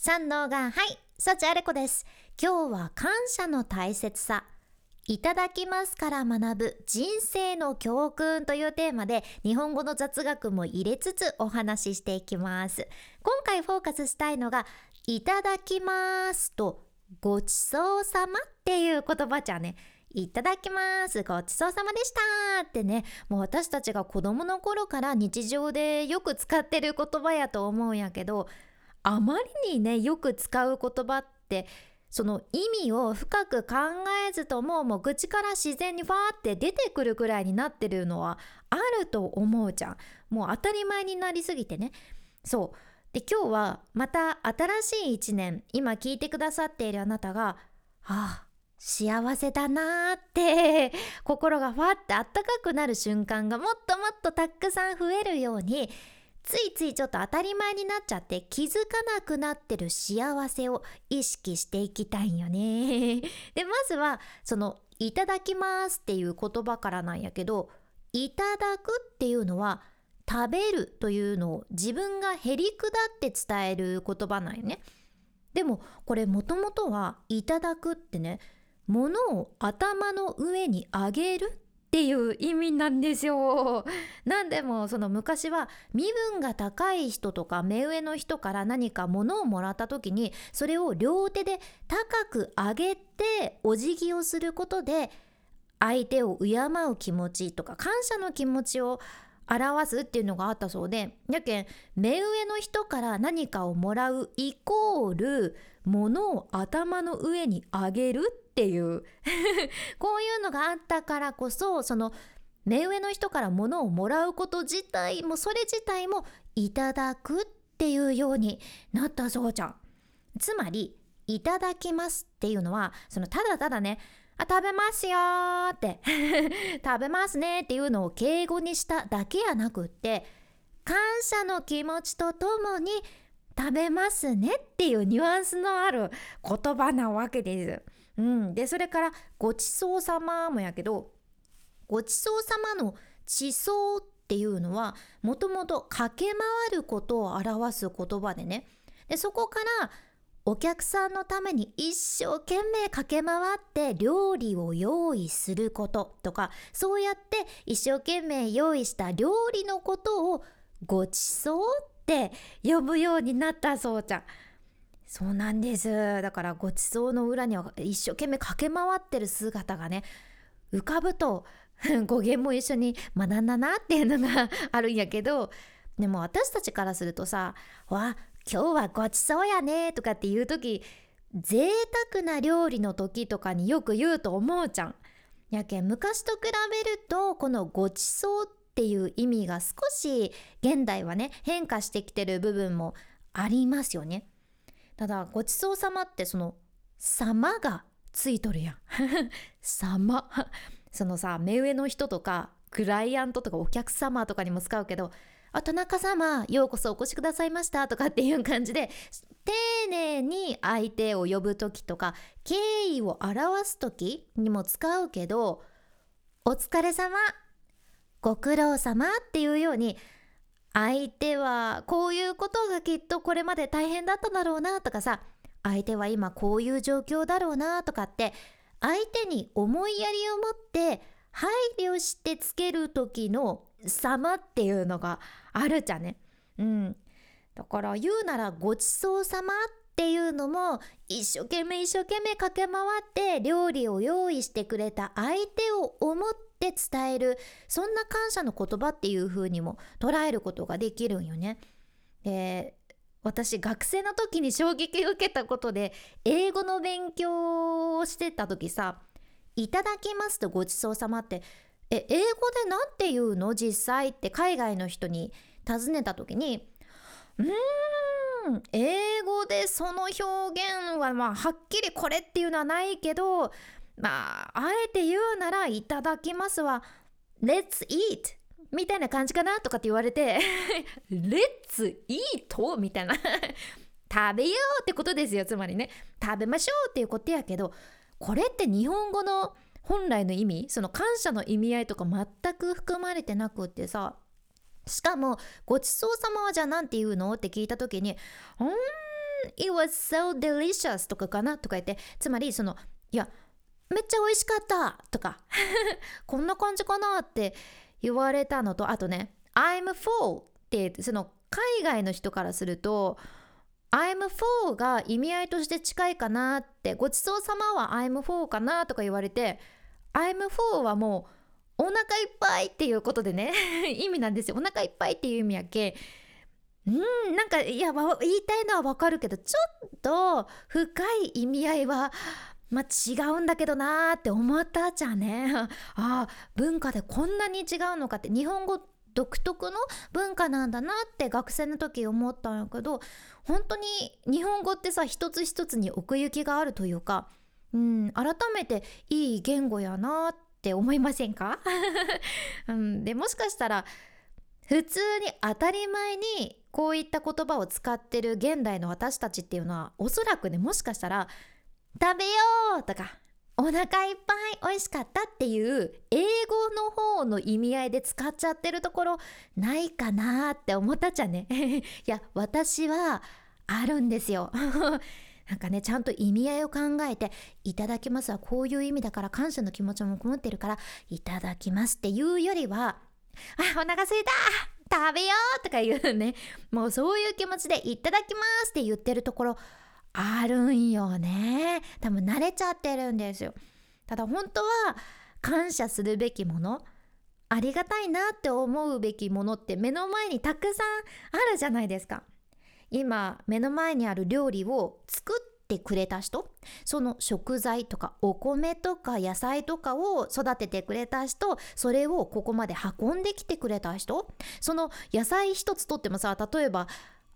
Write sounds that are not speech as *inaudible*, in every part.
三能がはい幸あれ子です。今日は感謝の大切さ。いただきますから学ぶ人生の教訓というテーマで日本語の雑学も入れつつお話ししていきます。今回フォーカスしたいのがいただきますとごちそうさまっていう言葉じゃね。いただきます。ごちそうさまでしたってね。もう私たちが子供の頃から日常でよく使ってる言葉やと思うんやけどあまりにねよく使う言葉ってその意味を深く考えずとももう口から自然にファーって出てくるくらいになってるのはあると思うじゃん。もう当たり前になりすぎてね。そう。で今日はまた新しい一年今聞いてくださっているあなたがああ幸せだなーって心がファってあったかくなる瞬間がもっともっとたくさん増えるようについついちょっと当たり前になっちゃって気づかなくなってる幸せを意識していきたいんよね。*laughs* でまずはその「いただきます」っていう言葉からなんやけど「いただく」っていうのは食べるというのを自分がへりくだって伝える言葉なんよね。でもこれもともとは「いただく」ってね物を頭の上に上げるっていう意味なんですよ。*laughs* なんでもその昔は身分が高い人とか目上の人から何か物をもらった時にそれを両手で高く上げてお辞儀をすることで相手を敬う気持ちとか感謝の気持ちを表すっていうのがあったそうでやけん目上の人から何かをもらうイコール物を頭の上に上げるっていう *laughs* こういうのがあったからこそその目上の人から物をもらうこと自体もそれ自体もいただくっていうようになったそうじゃん。つまりいただきますっていうのはそのただただねあ食べますよって *laughs* 食べますねっていうのを敬語にしただけやなくって感謝の気持ちとともに食べますねっていうニュアンスのある言葉なわけです。うん、でそれから「ごちそうさま」もやけど「ごちそうさま」の「地層」っていうのはもともと駆け回ることを表す言葉でねでそこからお客さんのために一生懸命駆け回って料理を用意することとかそうやって一生懸命用意した料理のことをごちそうって呼ぶようになったそうちゃん。そうなんですだからごちそうの裏には一生懸命駆け回ってる姿がね浮かぶと *laughs* 語源も一緒に学んだなっていうのがあるんやけどでも私たちからするとさ「わ今日はごちそうやね」とかっていう時贅沢な料理の時とかによく言うと思うじゃん。やけん昔と比べるとこのごちそうっていう意味が少し現代はね変化してきてる部分もありますよね。ただごちそうさまってその「様」がついとるやん。*laughs* 様。そのさ目上の人とかクライアントとかお客様とかにも使うけど「あ田中様ようこそお越しくださいました」とかっていう感じで丁寧に相手を呼ぶ時とか敬意を表す時にも使うけど「お疲れ様ご苦労様」っていうように相手はこういうことがきっとこれまで大変だっただろうなとかさ相手は今こういう状況だろうなとかって相手に思いやりを持って配慮してつける時の様っていうのがあるじゃね。うん。だから言うならごちそうさまっていうのも一生懸命一生懸命駆け回って料理を用意してくれた相手を思ってって伝えるそんな感謝の言葉っていう風にも捉えることができるんよね。で私学生の時に衝撃を受けたことで英語の勉強をしてた時さ「いただきます」と「ごちそうさま」って「え英語で何て言うの？実際」って海外の人に尋ねた時に「うーん英語でその表現はまあはっきりこれっていうのはないけどまあ、あえて言うなら、いただきますは、Let's eat! みたいな感じかなとかって言われて *laughs* Let's eat! みたいな食べようってことですよ、つまりね。食べましょうっていうことやけど、これって日本語の本来の意味、その感謝の意味合いとか全く含まれてなくってさ、しかも、ごちそうさまはじゃあ何て言うの？って聞いた時に、うーん it was so delicious とかかな？とか言ってつまりそのいやめっちゃ美味しかったとか *laughs* こんな感じかなって言われたのとあとね I'm full ってその海外の人からすると I'm full が意味合いとして近いかなってごちそうさまは I'm full かなとか言われて I'm full はもうお腹いっぱいっていうことでね。*laughs* 意味なんですよ。お腹いっぱいっていう意味やけ。うんなんかいや言いたいのはわかるけどちょっと深い意味合いはまあ、違うんだけどなーって思ったじゃんね。*laughs* ああ文化でこんなに違うのかって。日本語独特の文化なんだなって学生の時思ったんやけど本当に日本語ってさ一つ一つに奥行きがあるというか、うん、改めていい言語やなっって思いませんか、*laughs* うん、でもしかしたら普通に当たり前にこういった言葉を使ってる現代の私たちっていうのはおそらくねもしかしたら食べようとかお腹いっぱい美味しかったっていう英語の方の意味合いで使っちゃってるところないかなって思ったじゃね。*laughs* いや私はあるんですよ。なんかねちゃんと意味合いを考えて「いただきます」はこういう意味だから感謝の気持ちもこもってるから「いただきます」っていうよりは「あお腹すいた食べよう!」とか言うねもうそういう気持ちで「いただきます」って言ってるところあるんよね多分慣れちゃってるんですよただ本当は感謝するべきものありがたいなって思うべきものって目の前にたくさんあるじゃないですか今目の前にある料理を作ってくれた人その食材とかお米とか野菜とかを育ててくれた人それをここまで運んできてくれた人その野菜一つとってもさ例えば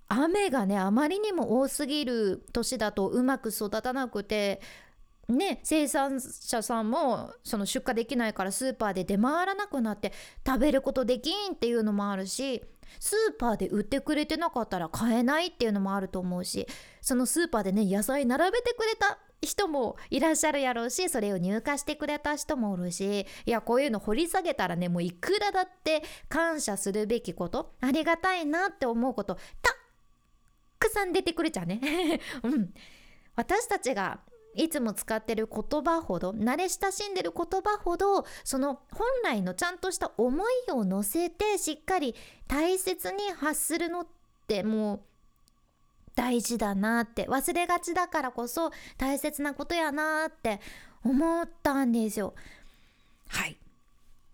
雨がねあまりにも多すぎる年だとうまく育たなくてね生産者さんもその出荷できないからスーパーで出回らなくなって食べることできんっていうのもあるしスーパーで売ってくれてなかったら買えないっていうのもあると思うしそのスーパーでね野菜並べてくれた人もいらっしゃるやろうしそれを入荷してくれた人もおるしいやこういうの掘り下げたらねもういくらだって感謝するべきことありがたいなって思うことたっくさん出てくるじゃんね、*laughs* うん、私たちがいつも使ってる言葉ほど慣れ親しんでる言葉ほどその本来のちゃんとした思いを乗せてしっかり大切に発するのってもう大事だなって忘れがちだからこそ大切なことやなって思ったんですよ。はい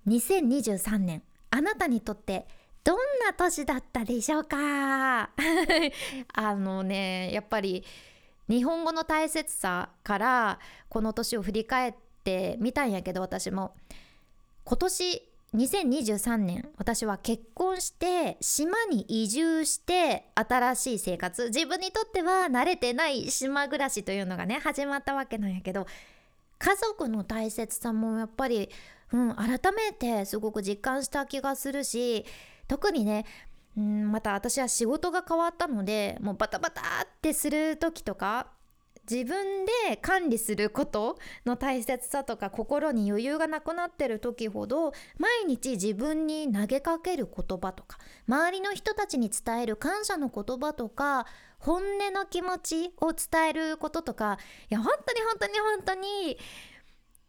2023年あなたにとってどんな年だったでしょうか？*laughs* あのねやっぱり日本語の大切さからこの年を振り返ってみたんやけど私も。今年2023年私は結婚して島に移住して新しい生活自分にとっては慣れてない島暮らしというのがね始まったわけなんやけど家族の大切さもやっぱり、うん、改めてすごく実感した気がするし特にねんまた私は仕事が変わったのでもうバタバタってする時とか自分で管理することの大切さとか心に余裕がなくなってる時ほど毎日自分に投げかける言葉とか周りの人たちに伝える感謝の言葉とか本音の気持ちを伝えることとかいや本当に本当に本当に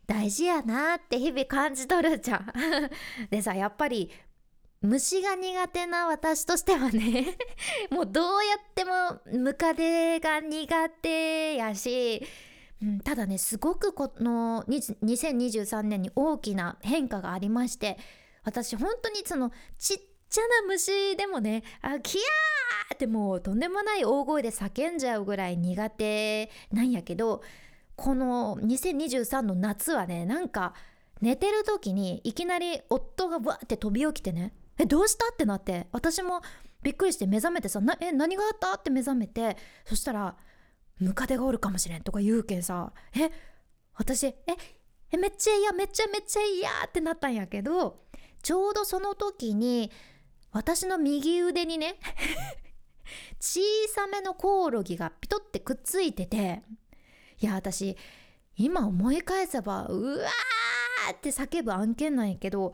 大事やなって日々感じとるじゃん。*laughs* でさやっぱり虫が苦手な私としてはね *laughs* もうどうやってもムカデが苦手やし、うん、ただねすごくこの2023年に大きな変化がありまして私本当にそのちっちゃな虫でもね「あキヤー!」ってもうとんでもない大声で叫んじゃうぐらい苦手なんやけどこの2023の夏はねなんか寝てる時にいきなり夫がわって飛び起きてねえどうした？ってなって私もびっくりして目覚めてさなえ何があった？って目覚めてそしたらムカデがおるかもしれんとか言うけんさえ私ええめっちゃ嫌めっちゃめっちゃ嫌ってなったんやけどちょうどその時に私の右腕にね *laughs* 小さめのコオロギがピトってくっついてていや私今思い返せばうわーって叫ぶ案件なんやけど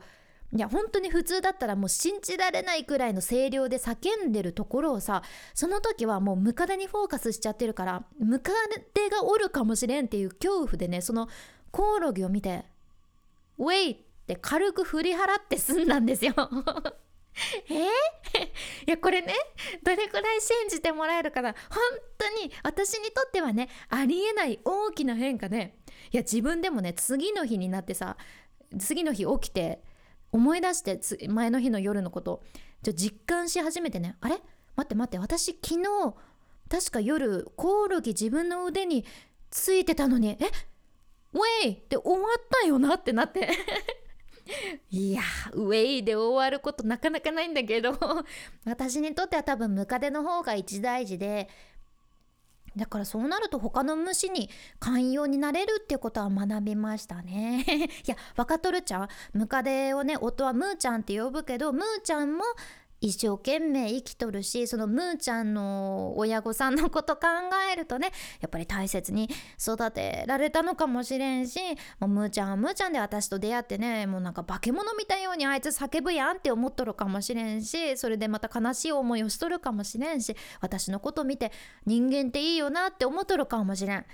いや本当に普通だったらもう信じられないくらいの声量で叫んでるところをさその時はもうムカデにフォーカスしちゃってるからムカデがおるかもしれんっていう恐怖でねそのコオロギを見て「ウェイ!」って軽く振り払って済んだんですよ *laughs* え？ー、*laughs* いやこれねどれくらい信じてもらえるかな？本当に私にとってはねありえない大きな変化でいや自分でもね次の日になってさ次の日起きて思い出して前の日の夜のこと。じゃ実感し始めてね。あれ？待って待って。私昨日確か夜コオロギ自分の腕についてたのに。え？ウェイって終わったよなってなって。*laughs* いやウェイで終わることなかなかないんだけど。*laughs* 私にとっては多分ムカデの方が一大事で。だからそうなると他の虫に寛容になれるっていうことは学びましたね。*laughs* いや分かっとるちゃんムカデをね夫はムーちゃんって呼ぶけどムーちゃんも一生懸命生きとるしそのムーちゃんの親御さんのこと考えるとねやっぱり大切に育てられたのかもしれんしもうムーちゃんはムーちゃんで私と出会ってねもうなんか化け物みたいようにあいつ叫ぶやんって思っとるかもしれんしそれでまた悲しい思いをしとるかもしれんし私のこと見て人間っていいよなって思っとるかもしれん。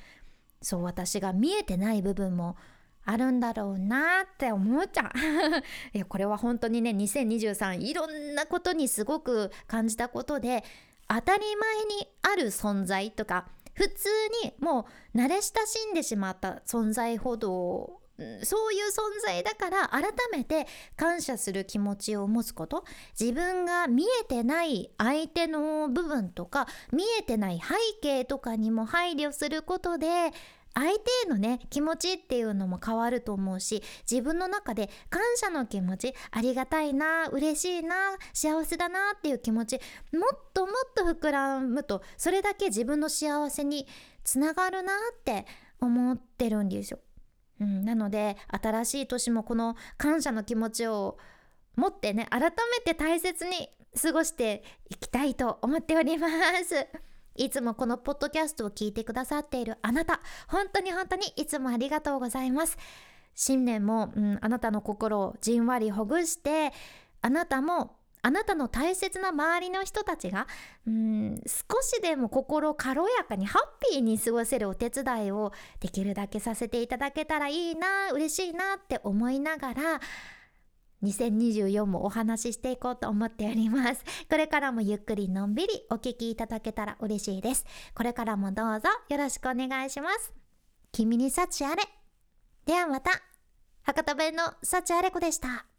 そう私が見えてない部分もあるんだろうなって思っちゃう *laughs* いやこれは本当にね2023いろんなことにすごく感じたことで当たり前にある存在とか普通にもう慣れ親しんでしまった存在ほどそういう存在だから改めて感謝する気持ちを持つこと自分が見えてない相手の部分とか見えてない背景とかにも配慮することで相手へのね気持ちっていうのも変わると思うし自分の中で感謝の気持ちありがたいな嬉しいな幸せだなっていう気持ちもっともっと膨らむとそれだけ自分の幸せにつながるなって思ってるんですよ。うん、なので新しい年もこの感謝の気持ちを持ってね改めて大切に過ごしていきたいと思っております。いつもこのポッドキャストを聞いてくださっているあなた、本当に本当にいつもありがとうございます。新年も、うん、あなたの心をじんわりほぐして、あなたもあなたの大切な周りの人たちが、うん、少しでも心軽やかにハッピーに過ごせるお手伝いをできるだけさせていただけたらいいな嬉しいなって思いながら2024もお話ししていこうと思っております。これからもゆっくりのんびりお聞きいただけたら嬉しいです。これからもどうぞよろしくお願いします。君に幸あれ。ではまた。博多弁の幸あれ子でした。